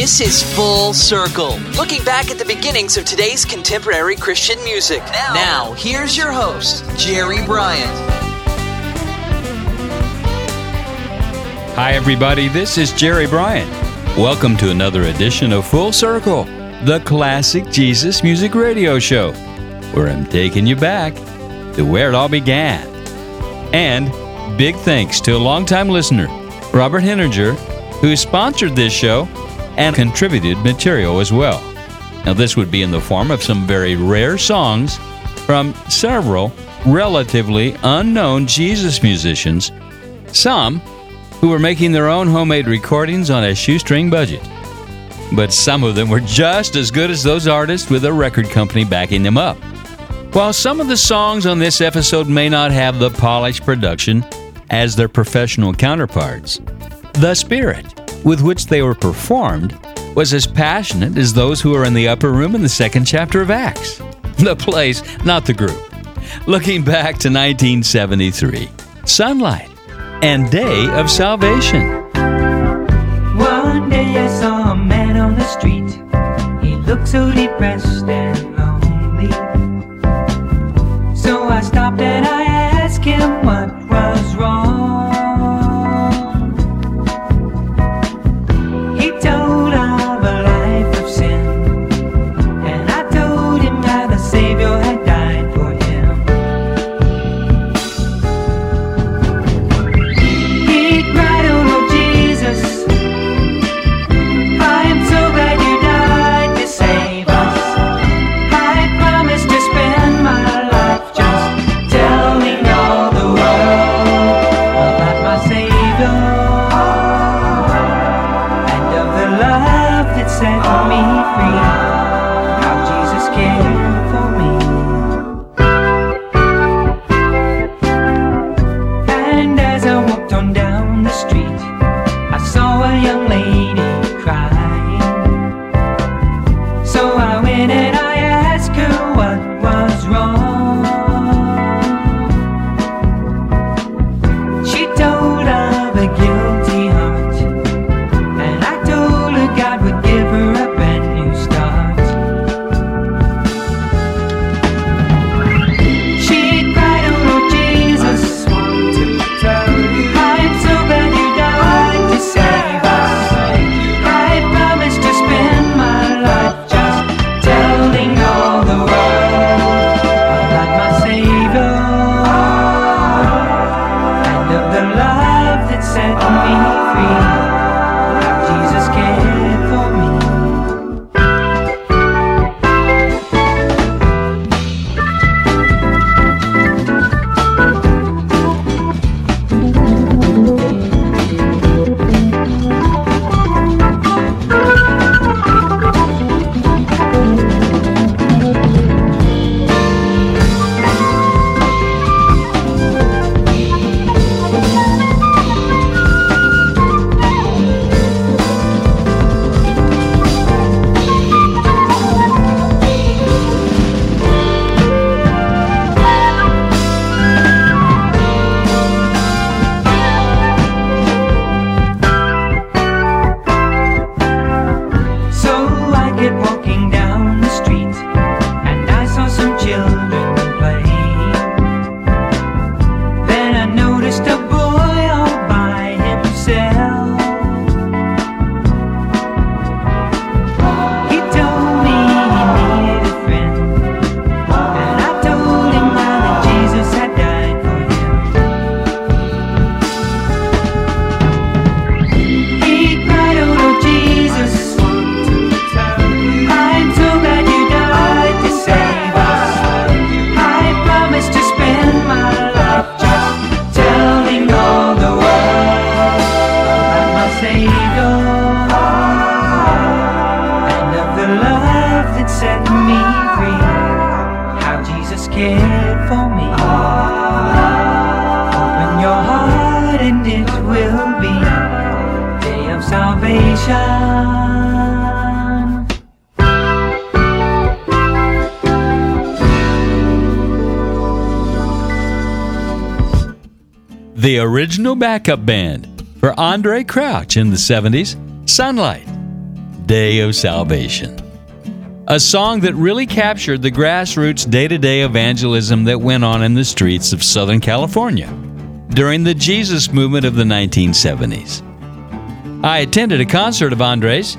This is Full Circle, looking back at the beginnings of today's contemporary Christian music. Now, here's your host, Jerry Bryant. Hi, everybody. This is Jerry Bryant. Welcome to another edition of Full Circle, the classic Jesus music radio show, where I'm taking you back to where it all began. And big thanks to a longtime listener, Robert Henninger, who sponsored this show and contributed material as well. Now, this would be in the form of some very rare songs from several relatively unknown Jesus musicians, some who were making their own homemade recordings on a shoestring budget. But some of them were just as good as those artists with a record company backing them up. While some of the songs on this episode may not have the polished production as their professional counterparts, the spirit with which they were performed was as passionate as those who are in the upper room in the second chapter of Acts. The place, not the group. Looking back to 1973, Sunlight and Day of Salvation. One day I saw a man on the street. He looked so depressed The original backup band for Andraé Crouch in the 70s, Sunlight, Day of Salvation. A song that really captured the grassroots day to day evangelism that went on in the streets of Southern California during the Jesus movement of the 1970s. I attended a concert of Andraé's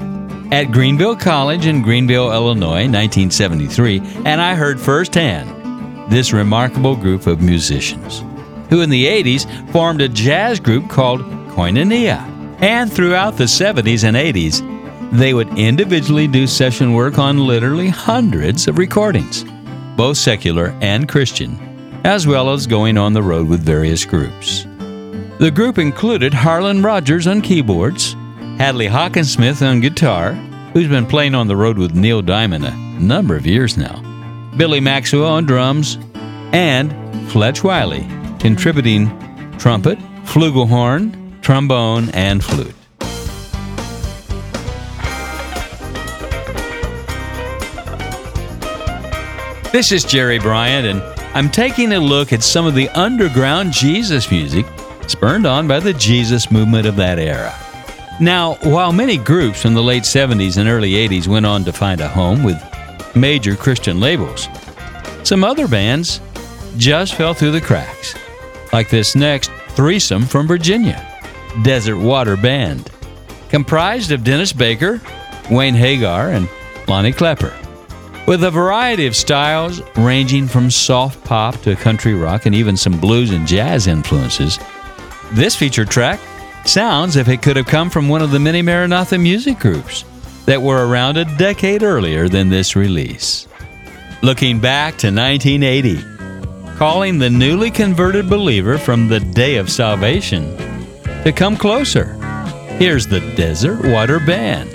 at Greenville College in Greenville, Illinois, 1973, and I heard firsthand this remarkable group of musicians who in the 80s formed a jazz group called Koinonia. And throughout the 70s and 80s, they would individually do session work on literally hundreds of recordings, both secular and Christian, as well as going on the road with various groups. The group included Harlan Rogers on keyboards, Hadley Hockensmith on guitar, who's been playing on the road with Neil Diamond a number of years now, Billy Maxwell on drums, and Fletch Wiley contributing trumpet, flugelhorn, trombone, and flute. This is Jerry Bryant, and I'm taking a look at some of the underground Jesus music spurned on by the Jesus movement of that era. Now, while many groups from the late 70s and early 80s went on to find a home with major Christian labels, some other bands just fell through the cracks like this next threesome from Virginia, Desert Water Band, comprised of Dennis Baker, Wayne Hagar, and Lonnie Klepper. With a variety of styles ranging from soft pop to country rock and even some blues and jazz influences, this featured track sounds if it could have come from one of the many Maranatha music groups that were around a decade earlier than this release. Looking back to 1980, calling the newly converted believer from the day of salvation to come closer. Here's the Desert Water Band.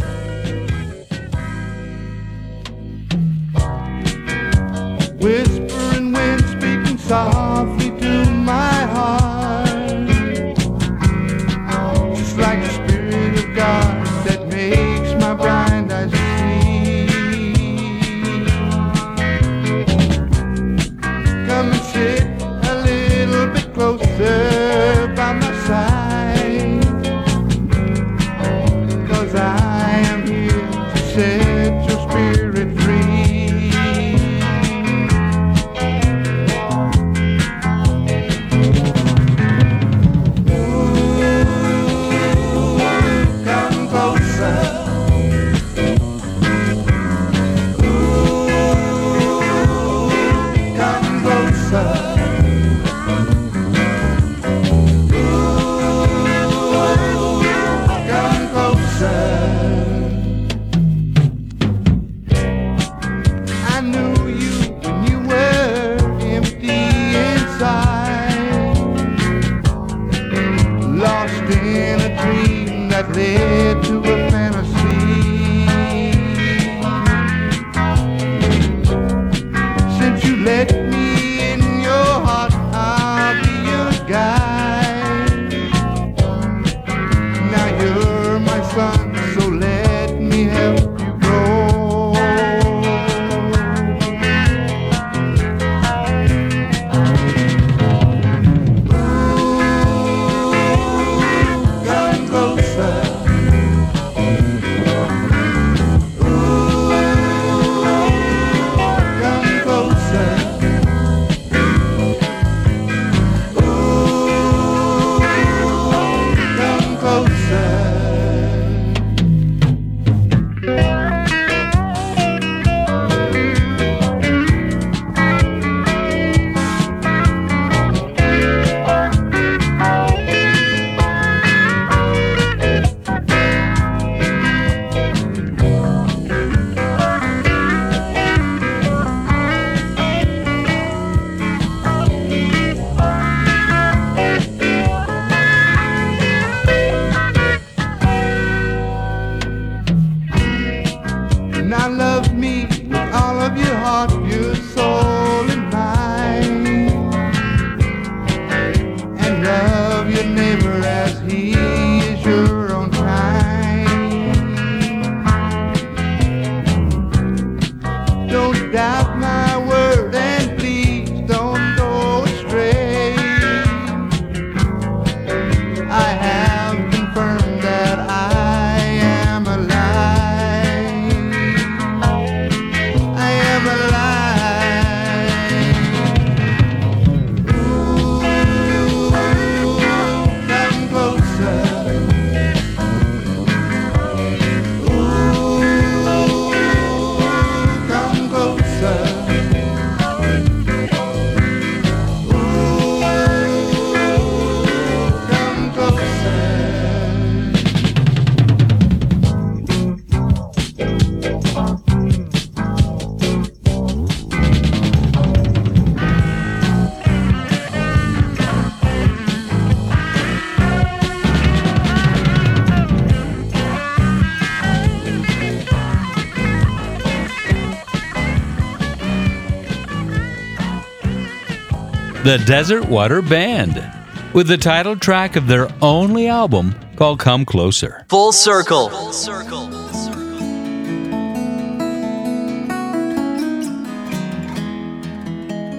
The Desert Water Band, with the title track of their only album called Come Closer. Full Circle. Full Circle.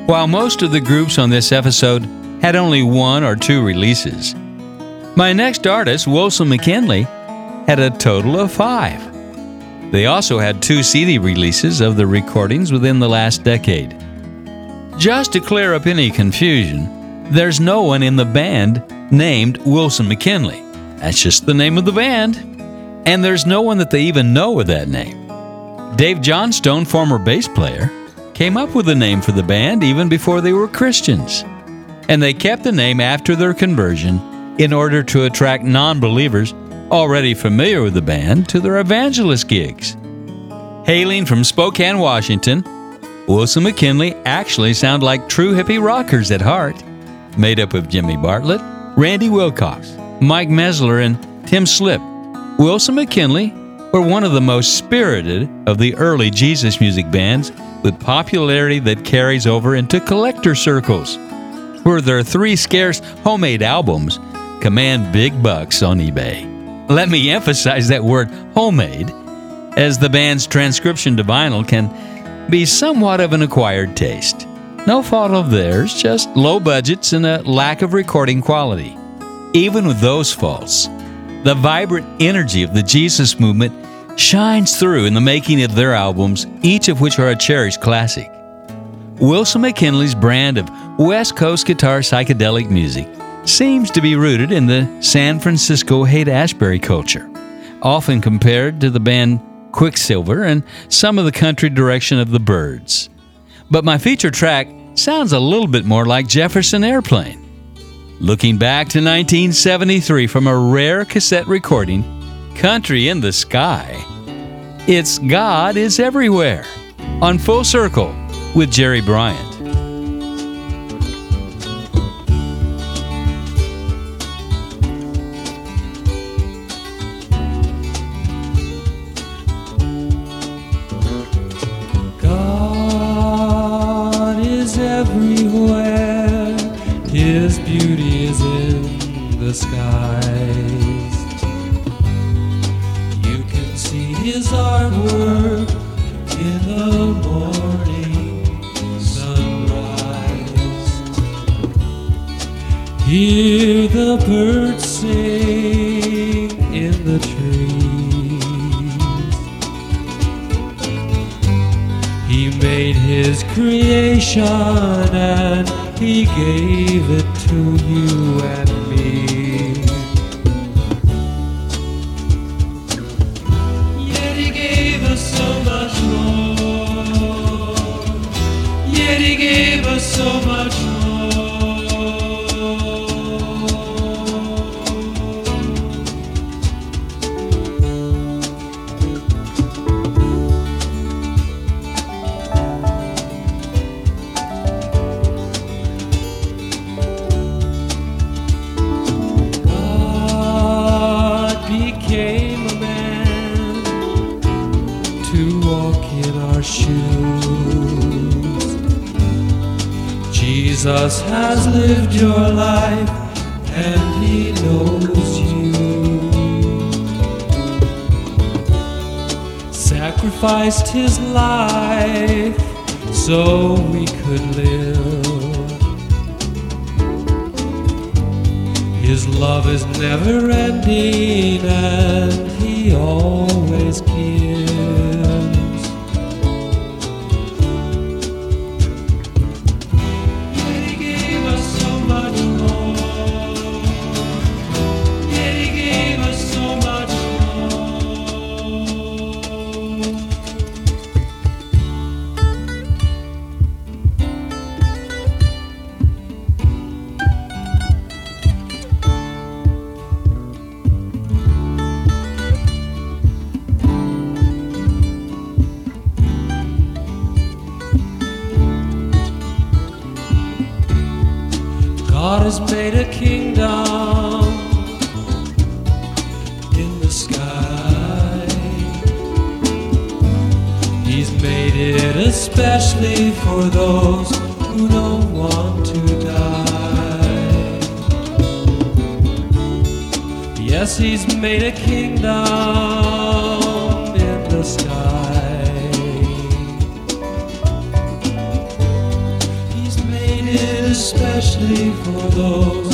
While most of the groups on this episode had only one or two releases, my next artist, Wilson McKinley, had a total of five. They also had two CD releases of the recordings within the last decade. Just to clear up any confusion, there's no one in the band named Wilson McKinley. That's just the name of the band. And there's no one that they even know with that name. Dave Johnstone, former bass player, came up with a name for the band even before they were Christians. And they kept the name after their conversion in order to attract non believers already familiar with the band to their evangelist gigs. Hailing from Spokane, Washington, Wilson McKinley actually sound like true hippie rockers at heart, made up of Jimmy Bartlett, Randy Wilcox, Mike Mesler, and Tim Slip. Wilson McKinley were one of the most spirited of the early Jesus music bands with popularity that carries over into collector circles, where their three scarce homemade albums command big bucks on eBay. Let me emphasize that word homemade, as the band's transcription to vinyl can be somewhat of an acquired taste. No fault of theirs, just low budgets and a lack of recording quality. Even with those faults, the vibrant energy of the Jesus movement shines through in the making of their albums, each of which are a cherished classic. Wilson McKinley's brand of West Coast guitar psychedelic music seems to be rooted in the San Francisco Haight Ashbury culture, often compared to the band Quicksilver and some of the country direction of the Byrds. But my feature track sounds a little bit more like Jefferson Airplane. Looking back to 1973 from a rare cassette recording, Country in the Sky. It's God is Everywhere on Full Circle with Jerry Bryant. especially for those who don't want to die. Yes, he's made a kingdom in the sky. He's made it especially for those.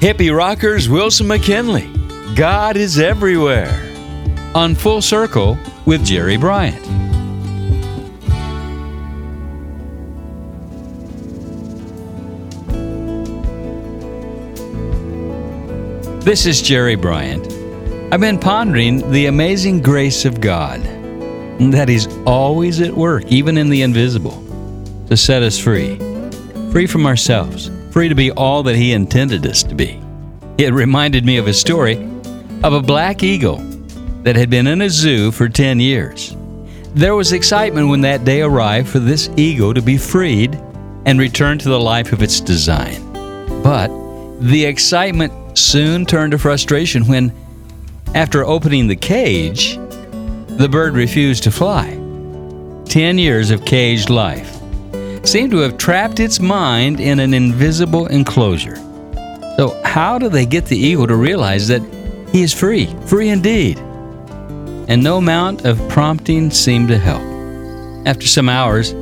Hippie rockers Wilson McKinley. God is everywhere. On Full Circle with Jerry Bryant. This is Jerry Bryant. I've been pondering the amazing grace of God, that He's always at work, even in the invisible, to set us free. Free from ourselves, free to be all that He intended us to be. It reminded me of a story of a black eagle that had been in a zoo for 10 years. There was excitement when that day arrived for this eagle to be freed and return to the life of its design. But the excitement soon turned to frustration when, after opening the cage, the bird refused to fly. 10 years of caged life seemed to have trapped its mind in an invisible enclosure. So, how do they get the eagle to realize that he is free, free indeed? And no amount of prompting seemed to help. After some hours,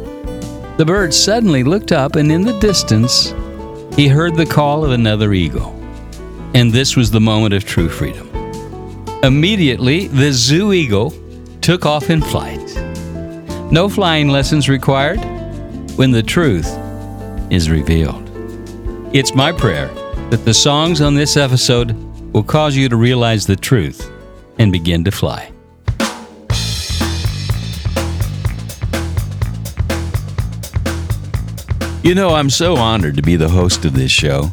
the bird suddenly looked up, and in the distance, he heard the call of another eagle. And this was the moment of true freedom. Immediately, the zoo eagle took off in flight. No flying lessons required when the truth is revealed. It's my prayer that the songs on this episode will cause you to realize the truth and begin to fly. You know, I'm so honored to be the host of this show.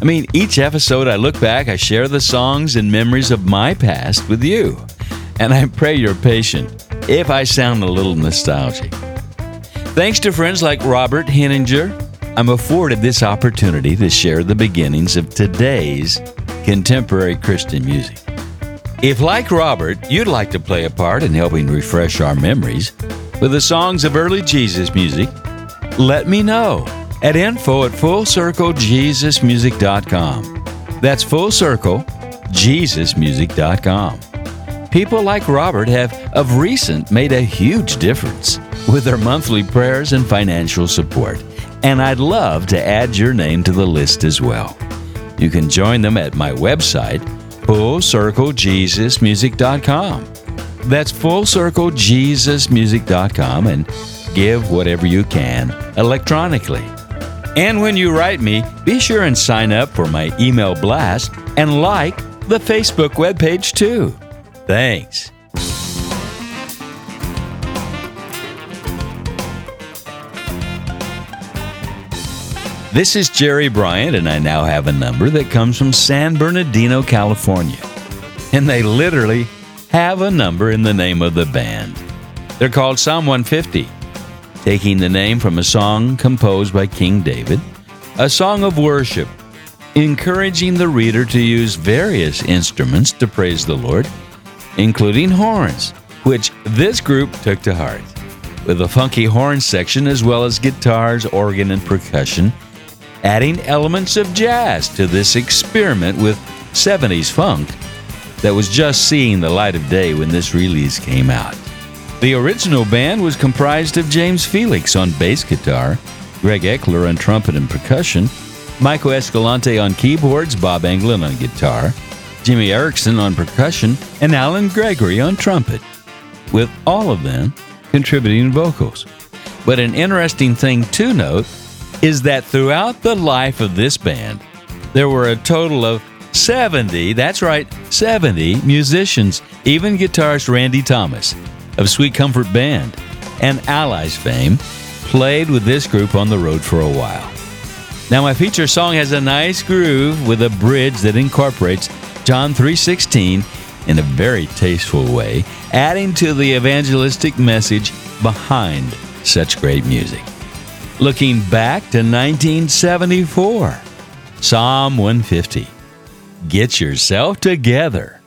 I mean, each episode I look back, I share the songs and memories of my past with you. And I pray you're patient if I sound a little nostalgic. Thanks to friends like Robert Henninger, I'm afforded this opportunity to share the beginnings of today's contemporary Christian music. If, like Robert, you'd like to play a part in helping refresh our memories with the songs of early Jesus music, let me know at info at fullcirclejesusmusic.com. That's full circle jesusmusic.com. People like Robert have of recent made a huge difference with their monthly prayers and financial support, and I'd love to add your name to the list as well. You can join them at my website, fullcirclejesusmusic.com. That's fullcirclejesusmusic.com and give whatever you can electronically. And when you write me, be sure and sign up for my email blast and like the Facebook webpage too. Thanks. This is Jerry Bryant, and I now have a number that comes from San Bernardino, California. And they literally have a number in the name of the band. They're called Psalm 150, taking the name from a song composed by King David, a song of worship, encouraging the reader to use various instruments to praise the Lord, including horns, which this group took to heart. With a funky horn section as well as guitars, organ, and percussion, adding elements of jazz to this experiment with 70s funk that was just seeing the light of day when this release came out. The original band was comprised of James Felix on bass guitar, Greg Eckler on trumpet and percussion, Michael Escalante on keyboards, Bob Englund on guitar, Jimmy Erickson on percussion, and Alan Gregory on trumpet, with all of them contributing vocals. But an interesting thing to note is that throughout the life of this band, there were a total of 70, that's right, 70 musicians, even guitarist Randy Thomas of Sweet Comfort Band and Allies fame played with this group on the road for a while. Now, my feature song has a nice groove with a bridge that incorporates John 3:16 in a very tasteful way, adding to the evangelistic message behind such great music. Looking back to 1974, Psalm 150. Get yourself together.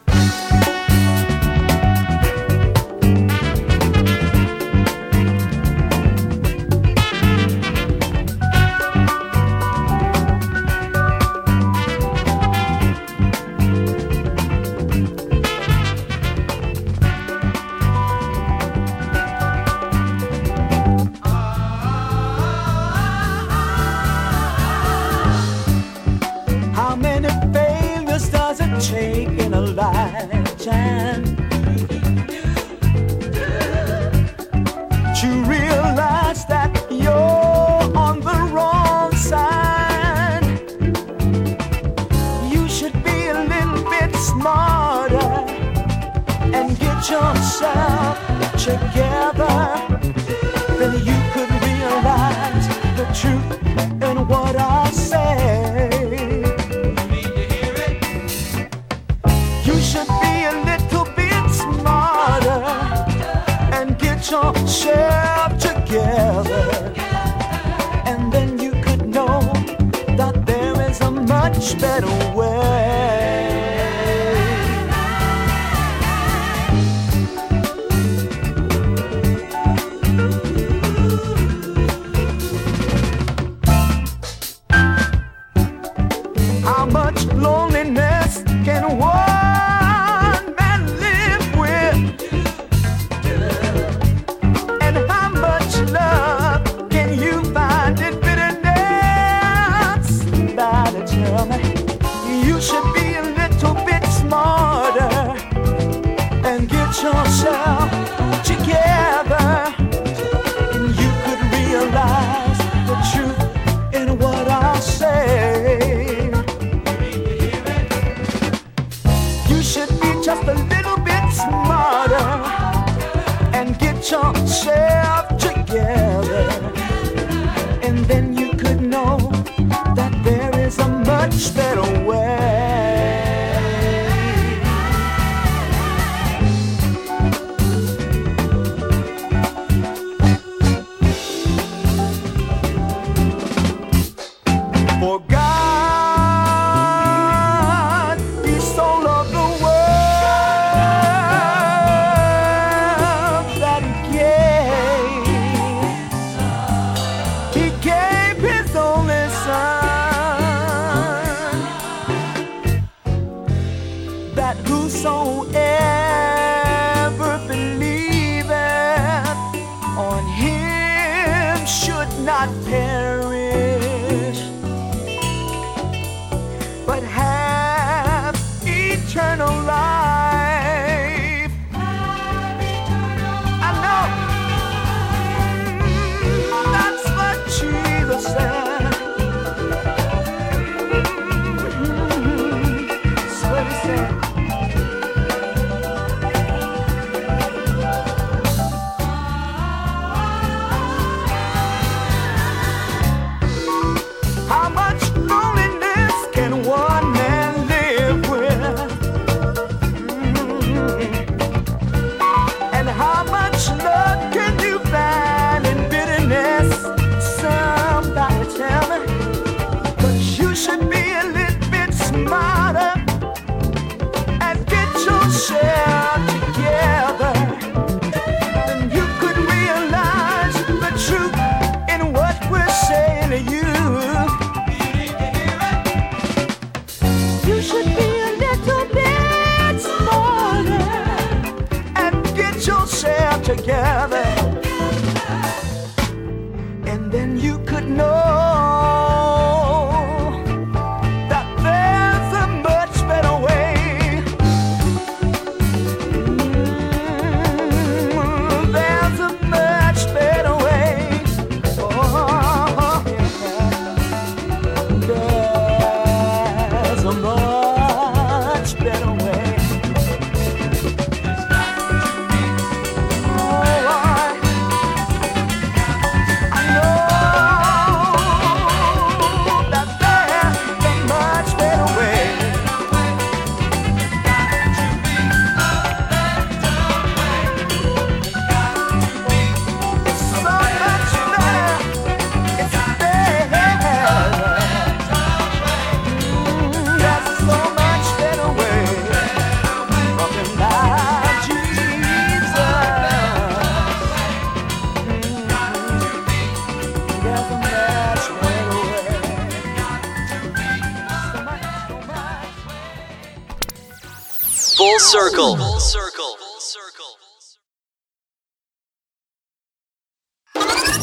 Full circle. Full circle.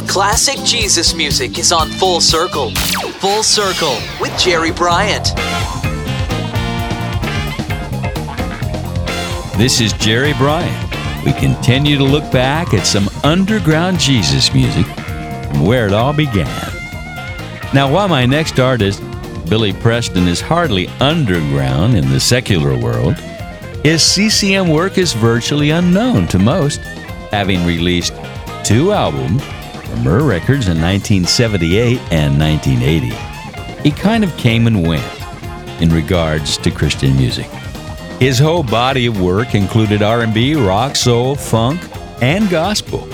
Classic Jesus music is on Full Circle. Full Circle with Jerry Bryant. This is Jerry Bryant. We continue to look back at some underground Jesus music from where it all began. Now, while my next artist, Billy Preston, is hardly underground in the secular world, his CCM work is virtually unknown to most, having released two albums from Myrrh Records in 1978 and 1980. He kind of came and went in regards to Christian music. His whole body of work included R&B, rock, soul, funk, and gospel.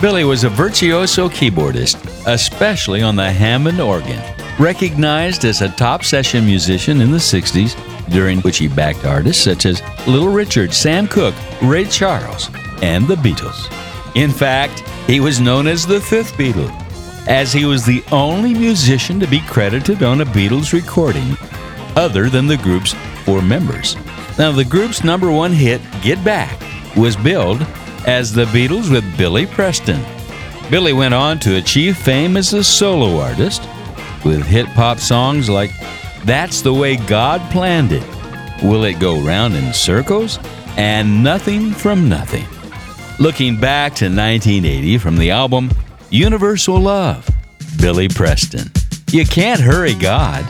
Billy was a virtuoso keyboardist, especially on the Hammond organ, recognized as a top session musician in the 60s, during which he backed artists such as Little Richard, Sam Cooke, Ray Charles, and the Beatles. In fact, he was known as the fifth Beatle, as he was the only musician to be credited on a Beatles recording other than the group's four members. Now, the group's number one hit, Get Back, was billed as the Beatles with Billy Preston. Billy went on to achieve fame as a solo artist with hip hop songs like That's the Way God Planned It, Will It Go Round in Circles, and Nothing from Nothing. Looking back to 1980 from the album Universal Love, Billy Preston. You can't hurry God.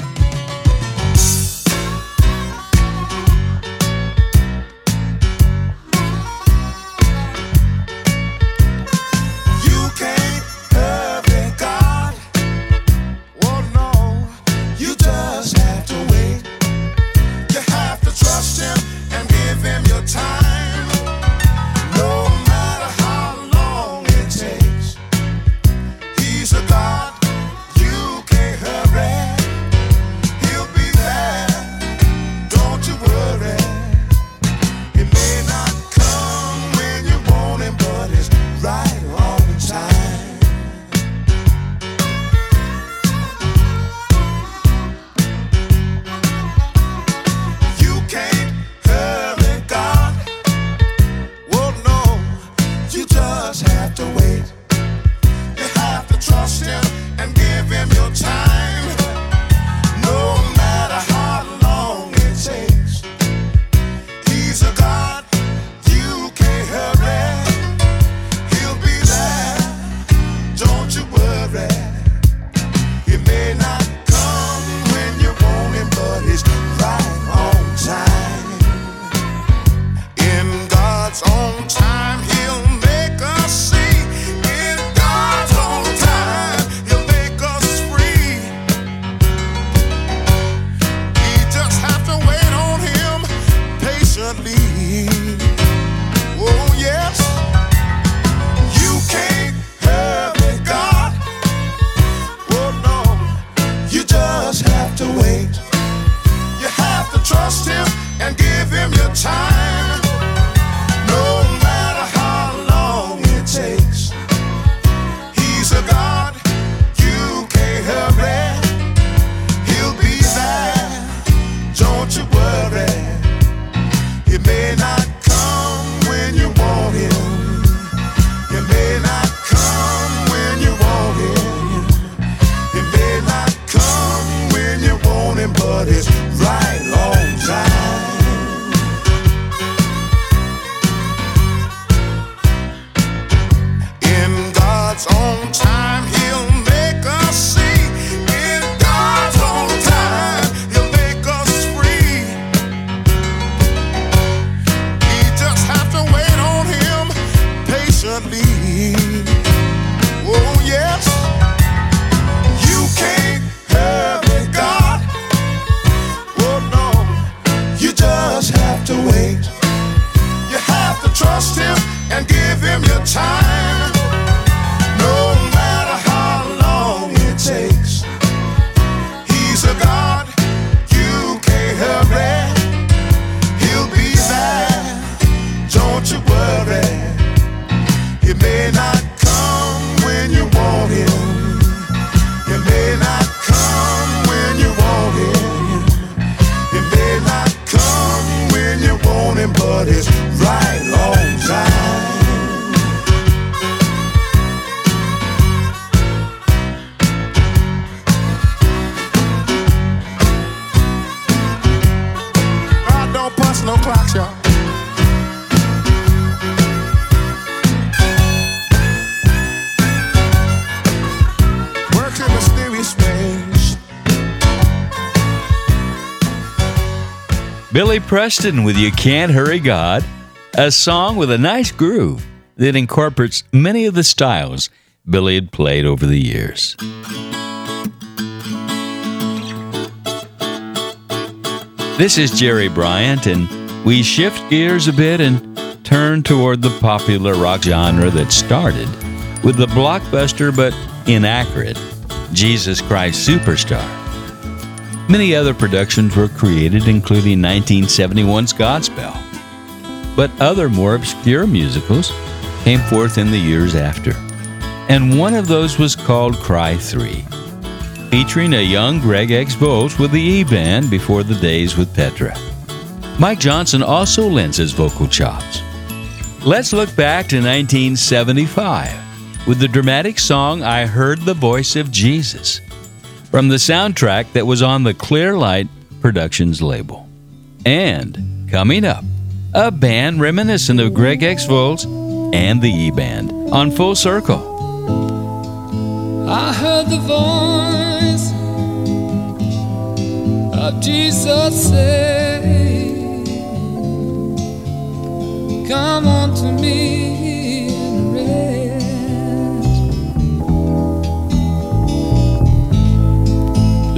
Billy Preston with You Can't Hurry God, a song with a nice groove that incorporates many of the styles Billy had played over the years. This is Jerry Bryant, and we shift gears a bit and turn toward the popular rock genre that started with the blockbuster but inaccurate Jesus Christ Superstar. Many other productions were created, including 1971's Godspell. But other more obscure musicals came forth in the years after. And one of those was called Cry 3, featuring a young Greg X. Volz with the E Band before the days with Petra. Mike Johnson also lends his vocal chops. Let's look back to 1975 with the dramatic song I Heard the Voice of Jesus from the soundtrack that was on the Clear Light Productions label. And coming up, a band reminiscent of Greg X. Volz and the E Band on Full Circle. I heard the voice of Jesus say, Come unto me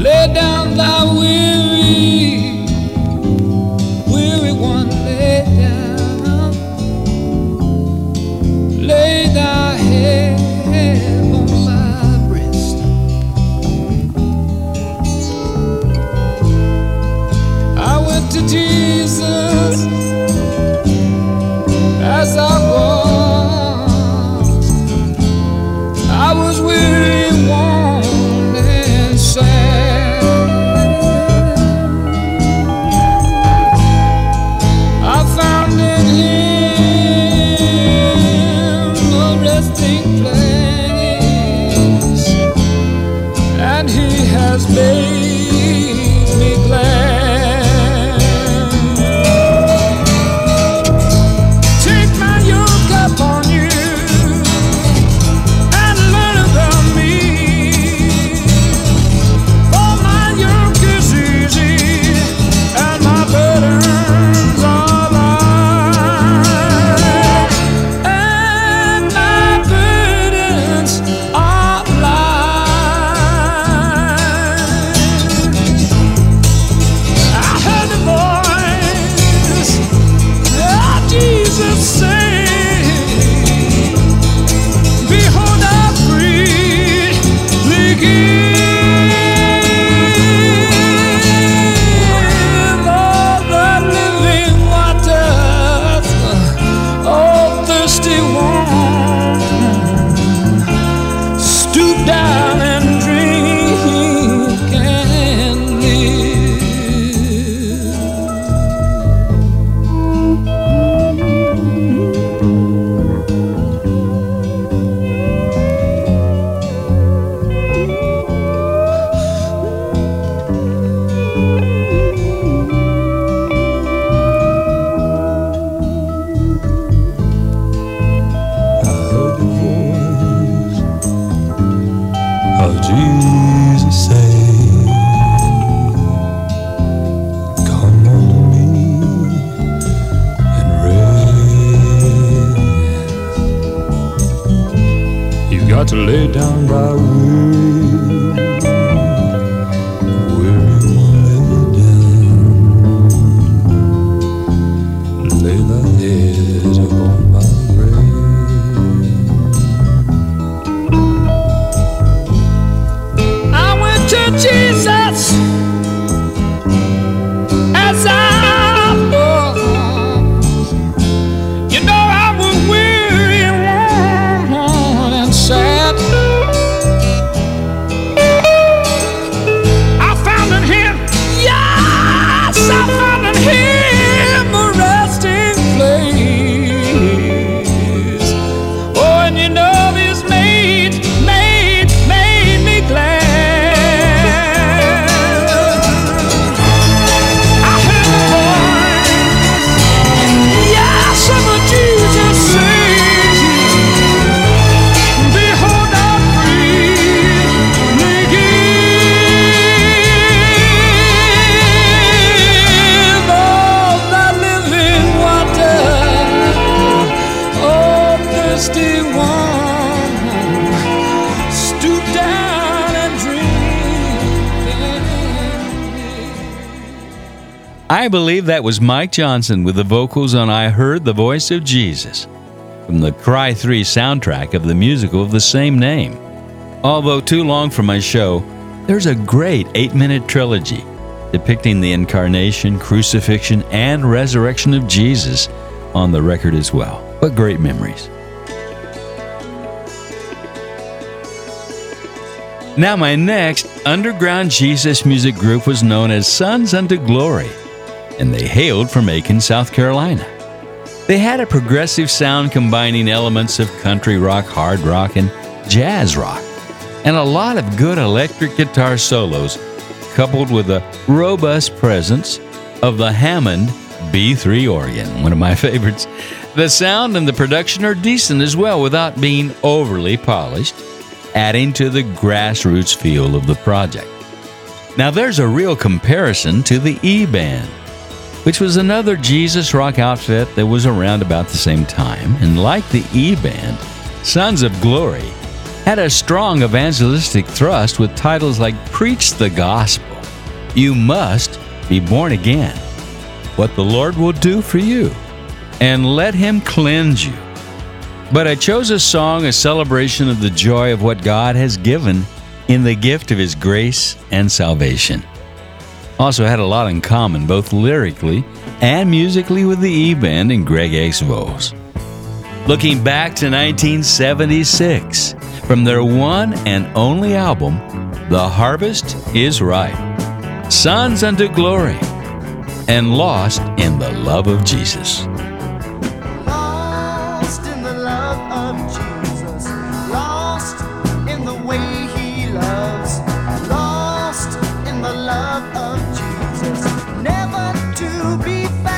Lay down thy weary, weary one, lay down. Lay thy that was Mike Johnson with the vocals on I Heard the Voice of Jesus from the Cry 3 soundtrack of the musical of the same name. Although too long for my show, there's a great eight minute trilogy depicting the incarnation, crucifixion, and resurrection of Jesus on the record as well. But great memories. Now, my next underground Jesus music group was known as Sons Unto Glory, and they hailed from Aiken, South Carolina. They had a progressive sound combining elements of country rock, hard rock, and jazz rock, and a lot of good electric guitar solos, coupled with a robust presence of the Hammond B3 organ, one of my favorites. The sound and the production are decent as well without being overly polished, adding to the grassroots feel of the project. Now, there's a real comparison to the E Band, which was another Jesus rock outfit that was around about the same time. And like the E Band, Sons of Glory had a strong evangelistic thrust with titles like Preach the Gospel, You Must Be Born Again, What the Lord Will Do for You, and Let Him Cleanse You. But I chose a song, a celebration of the joy of what God has given in the gift of His grace and salvation. Also had a lot in common, both lyrically and musically, with the E Band and Greg X. Volz. Looking back to 1976, from their one and only album, The Harvest is Ripe, Sons Unto Glory, and Lost in the Love of Jesus. Love of Jesus. Never to be found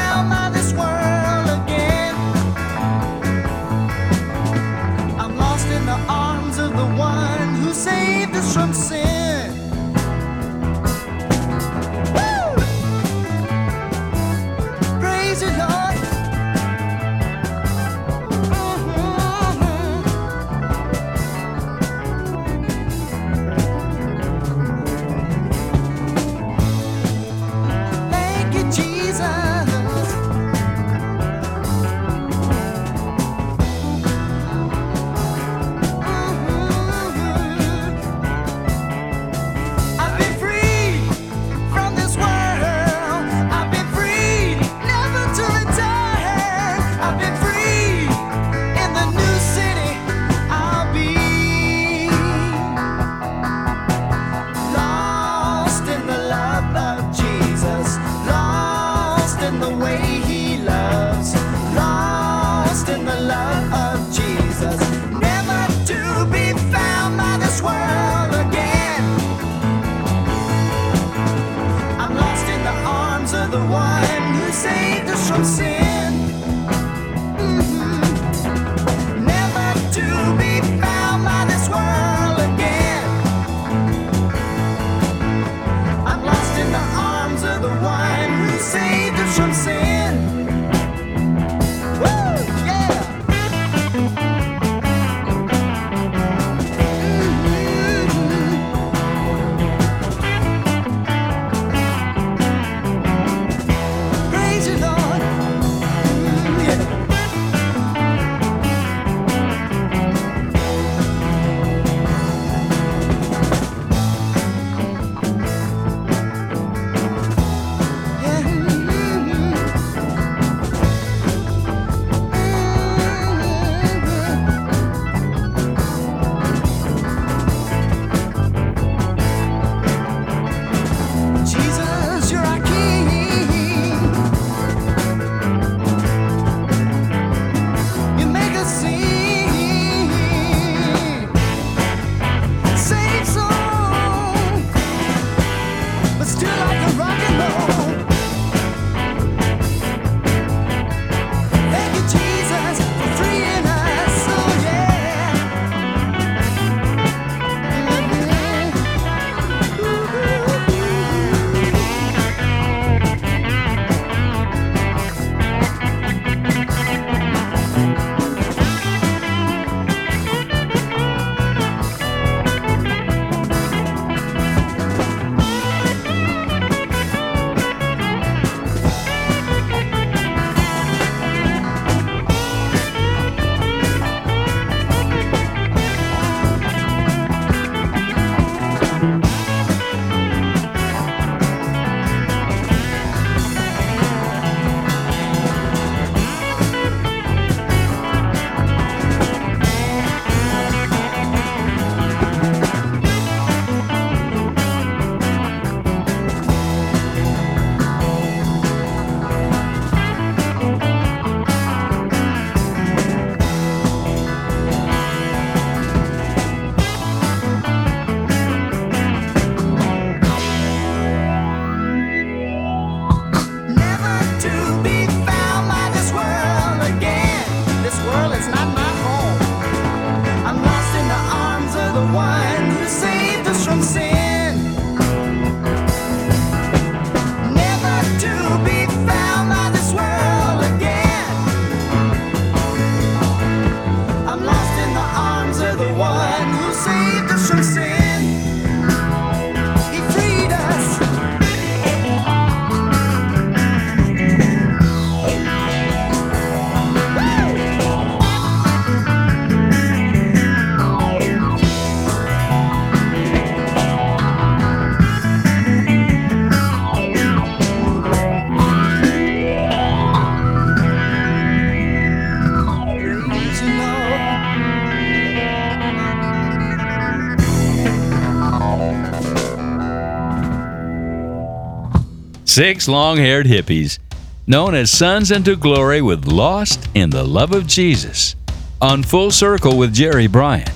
Six long haired hippies, known as Sons Unto Glory with Lost in the Love of Jesus, on Full Circle with Jerry Bryant.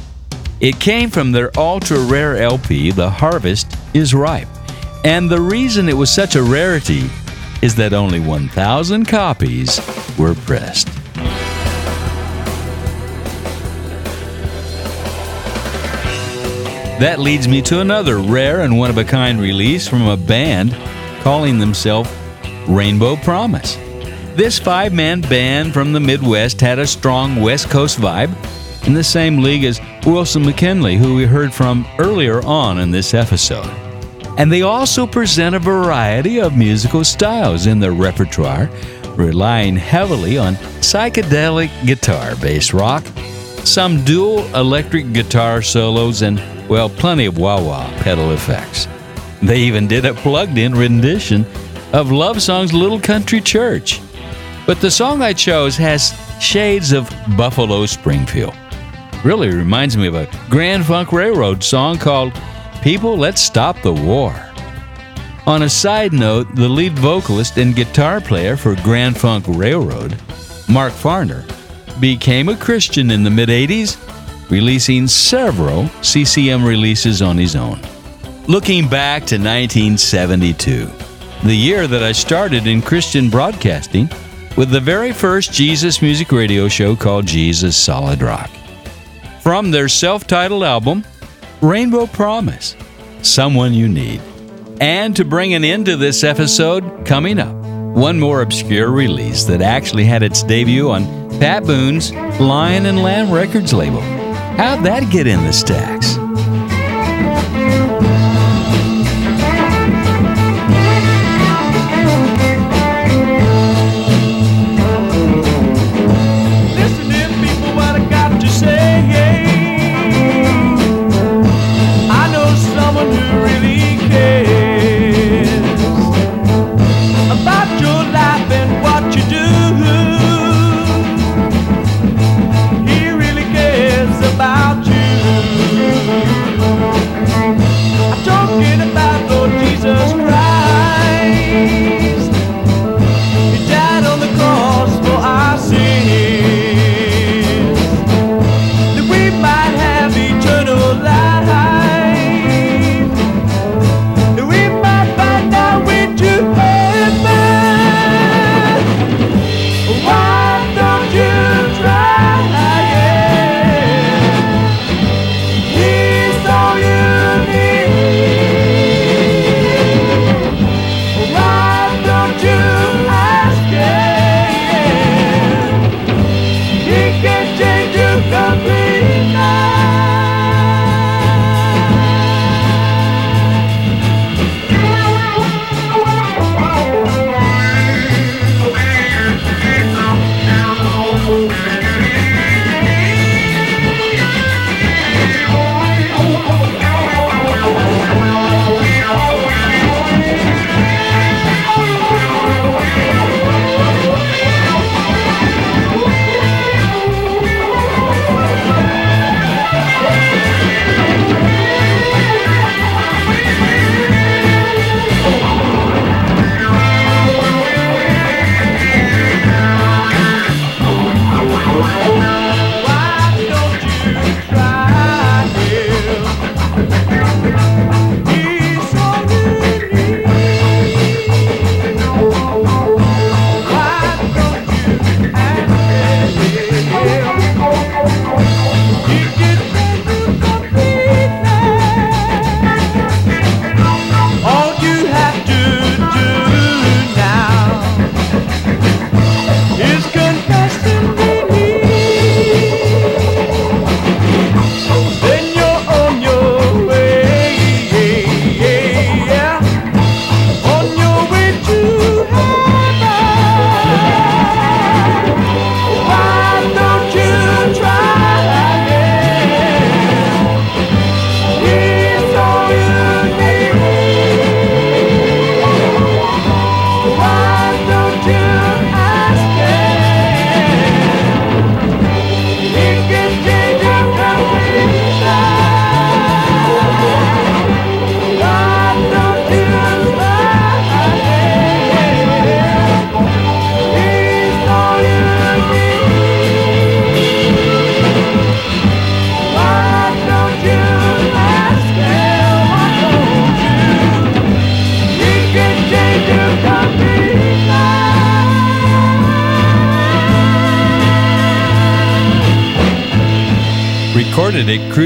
It came from their ultra rare LP, The Harvest is Ripe. And the reason it was such a rarity is that only 1,000 copies were pressed. That leads me to another rare and one of a kind release from a band calling themselves Rainbow Promise. This five man band from the Midwest had a strong West Coast vibe in the same league as Wilson McKinley, who we heard from earlier on in this episode. And they also present a variety of musical styles in their repertoire, relying heavily on psychedelic guitar based rock, some dual electric guitar solos, and, well, plenty of wah wah pedal effects. They even did a plugged in rendition of Love Song's Little Country Church. But the song I chose has shades of Buffalo Springfield. Really reminds me of a Grand Funk Railroad song called People Let's Stop the War. On a side note, the lead vocalist and guitar player for Grand Funk Railroad, Mark Farner, became a Christian in the mid 80s, releasing several CCM releases on his own. Looking back to 1972, the year that I started in Christian broadcasting with the very first Jesus music radio show called Jesus Solid Rock. From their self titled album, Rainbow Promise Someone You Need. And to bring an end to this episode, coming up, one more obscure release that actually had its debut on Pat Boone's Lion and Lamb Records label. How'd that get in the stacks?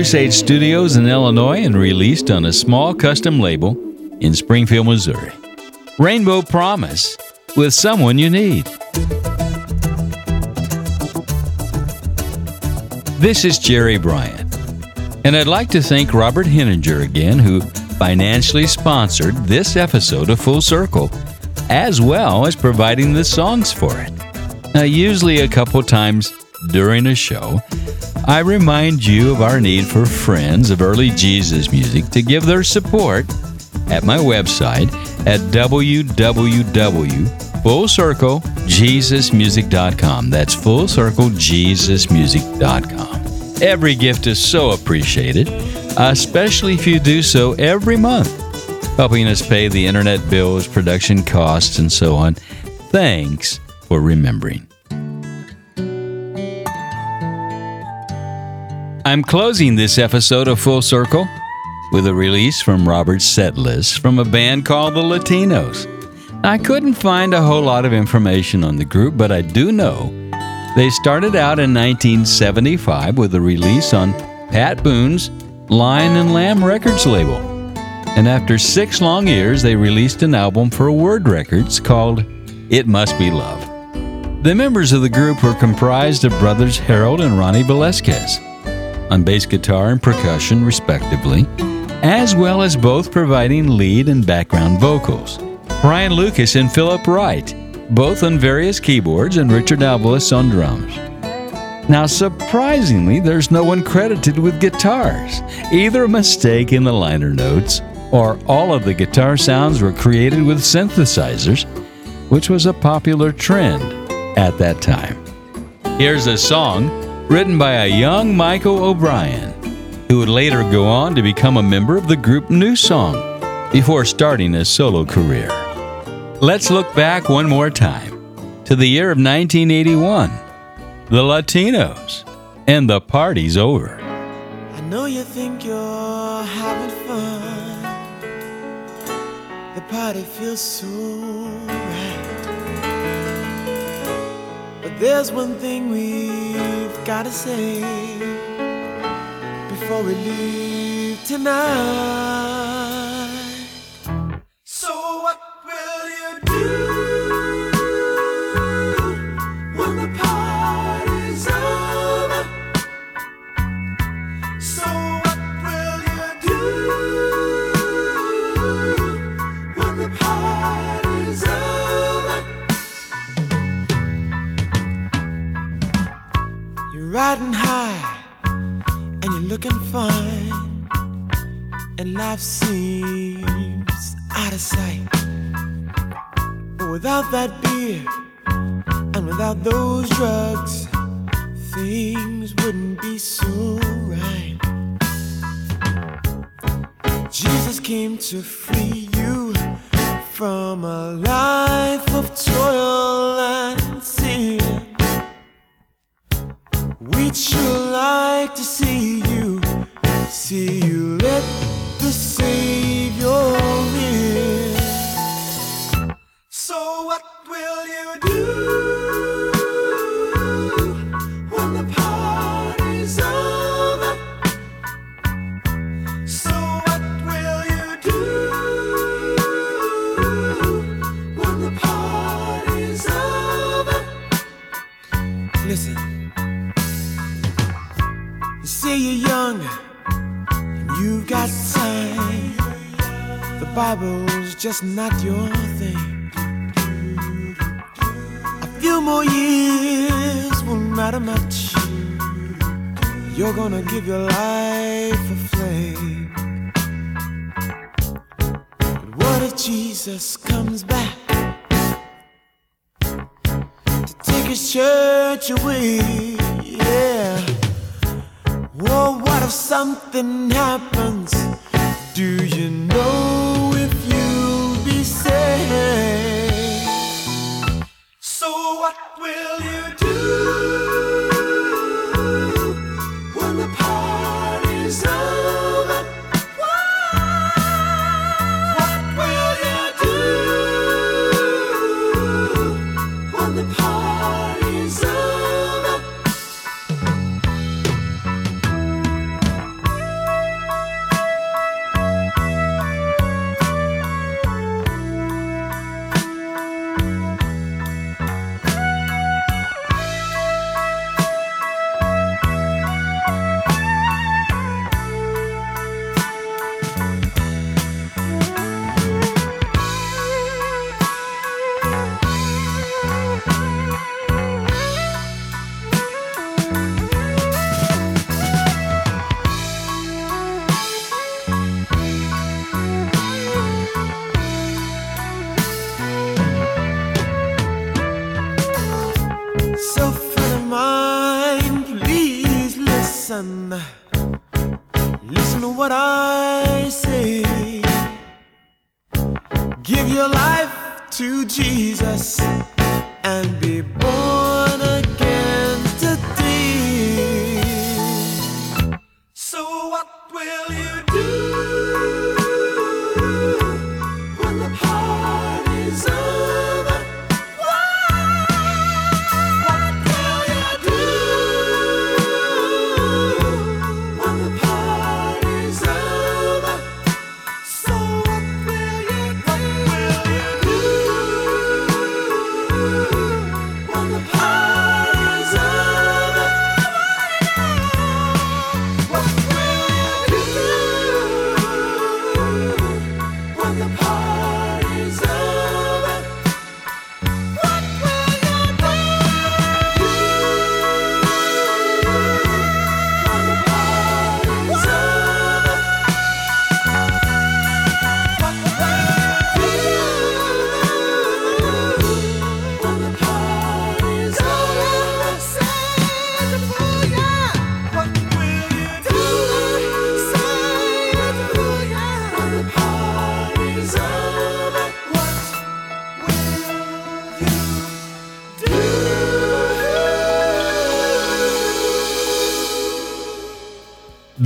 Crusade Studios in Illinois and released on a small custom label in Springfield, Missouri. Rainbow Promise with Someone You Need. This is Jerry Bryant, and I'd like to thank Robert Henninger again, who financially sponsored this episode of Full Circle, as well as providing the songs for it. Now, usually a couple times during a show, I remind you of our need for friends of early Jesus music to give their support at my website at www.fullcirclejesusmusic.com. That's fullcirclejesusmusic.com. Every gift is so appreciated, especially if you do so every month, helping us pay the internet bills, production costs, and so on. Thanks for remembering. I'm closing this episode of Full Circle with a release from Robert's set list from a band called the Latinos. I couldn't find a whole lot of information on the group, but I do know they started out in 1975 with a release on Pat Boone's Lion and Lamb Records label. And after six long years, they released an album for Word Records called It Must Be Love. The members of the group were comprised of brothers Harold and Ronnie Velasquez on bass guitar and percussion, respectively, as well as both providing lead and background vocals. Brian Lucas and Philip Wright, both on various keyboards, and Richard Alvarez on drums. Now, surprisingly, there's no one credited with guitars. Either a mistake in the liner notes, or all of the guitar sounds were created with synthesizers, which was a popular trend at that time. Here's a song written by a young Michael O'Brien, who would later go on to become a member of the group NewSong before starting a solo career. Let's look back one more time to the year of 1981, the Latinos, and the party's over. I know you think you're having fun. The party feels so right. But there's one thing we've gotta say before we leave tonight. You're looking and life seems out of sight. But without that beer and without those drugs, things wouldn't be so right. Jesus came to free you from a life of toil We'd sure like to see you, see you let the Savior in. Bible's just not your thing. A few more years won't matter much. You're gonna give your life a flame. But what if Jesus comes back to take his church away? Yeah. Well, what if something happens? Do you know will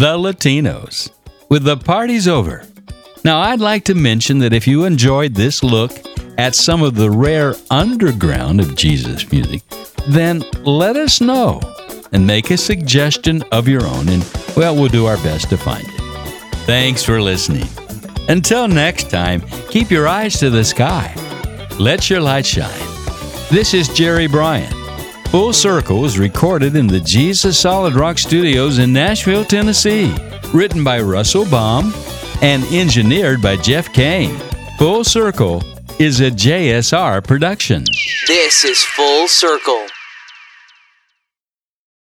The Latinos with the party's over. Now, I'd like to mention that if you enjoyed this look at some of the rare underground of Jesus music, then let us know and make a suggestion of your own, and well, we'll do our best to find it. Thanks for listening. Until next time, keep your eyes to the sky. Let your light shine. This is Jerry Bryant. Full Circle is recorded in the Jesus Solid Rock Studios in Nashville, Tennessee. Written by Russell Baum and engineered by Jeff Kane. Full Circle is a JSR production. This is Full Circle.